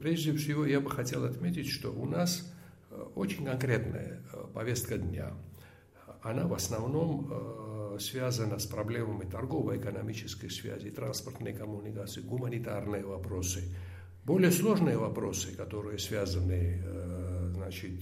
прежде всего я бы хотел отметить, что у нас очень конкретная повестка дня. Она в основном связана с проблемами торгово-экономической связи, транспортной коммуникации, гуманитарные вопросы. Более сложные вопросы, которые связаны значит,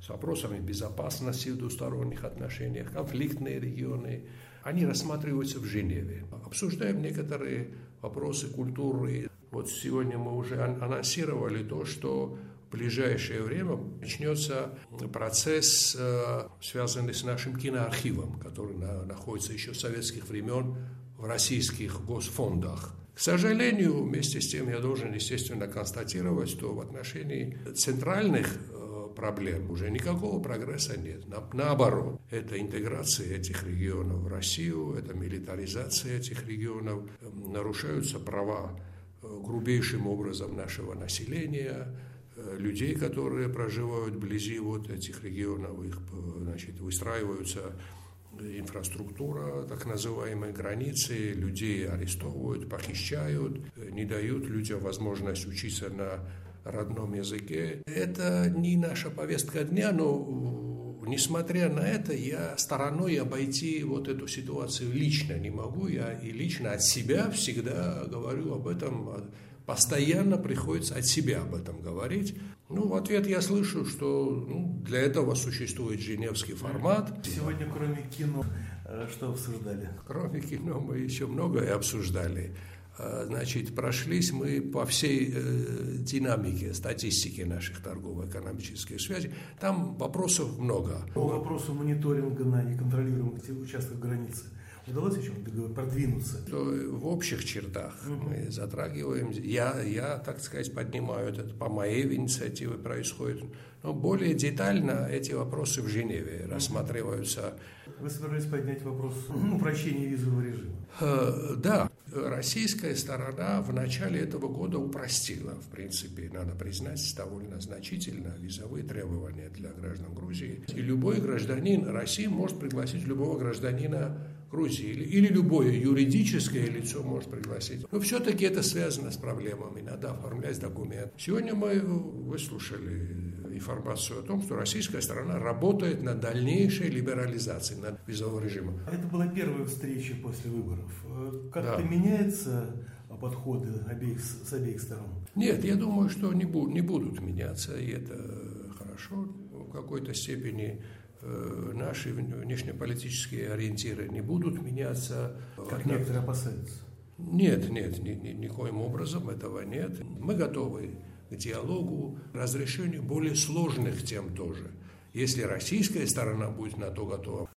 с вопросами безопасности в двусторонних отношениях, конфликтные регионы, они рассматриваются в Женеве. Обсуждаем некоторые вопросы культуры. Вот сегодня мы уже анонсировали то, что в ближайшее время начнется процесс, э, связанный с нашим киноархивом, который находится еще с советских времен в российских госфондах. К сожалению, вместе с тем я должен, естественно, констатировать, что в отношении центральных э, проблем уже никакого прогресса нет. наоборот, это интеграция этих регионов в Россию, это милитаризация этих регионов, эм, нарушаются права э, грубейшим образом нашего населения, Э, людей, которые проживают вблизи вот этих регионов, их, э, значит, выстраиваются инфраструктура, так называемые границы, людей арестовывают, похищают, э, не дают людям возможность учиться на родном языке. Это не наша повестка дня, но несмотря на это, я стороной обойти вот эту ситуацию лично не могу. Я и лично от себя всегда говорю об этом, постоянно приходится от себя об этом говорить. Ну, в ответ я слышу, что ну, для этого существует женевский формат. Сегодня, кроме кино, э, что обсуждали? Кроме кино мы еще многое обсуждали. А, значит, прошлись мы по всей э, динамике, статистике наших торгово-экономических связей. Там вопросов много. По вопросу мониторинга на неконтролируемых участках границы – удалось о чем-то продвинуться? В общих чертах угу. мы затрагиваем. Я, я, так сказать, поднимаю это по моей инициативе происходит. Но более детально эти вопросы в Женеве рассматриваются. Вы собирались поднять вопрос упрощения визового режима? Э, да. Российская сторона в начале этого года упростила, в принципе, надо признать, довольно значительно визовые требования для граждан Грузии. И любой гражданин России может пригласить любого гражданина Грузии или, или любое юридическое лицо может пригласить. Но все-таки это связано с проблемами, надо оформлять документ. Сегодня мы выслушали информацию о том, что российская сторона работает над дальнейшей либерализацией над визового режима. А это была первая встреча после выборов. Как-то да. меняется подходы обеих, с обеих сторон? Нет, я думаю, что не, бу- не будут меняться, и это хорошо в какой-то степени Э, наши внешнеполитические ориентиры не будут меняться. Как некоторые опасаются. Нет, нет, ни, ни, никоим образом этого нет. Мы готовы к диалогу, разрешению более сложных тем тоже. Если российская сторона будет на то готова.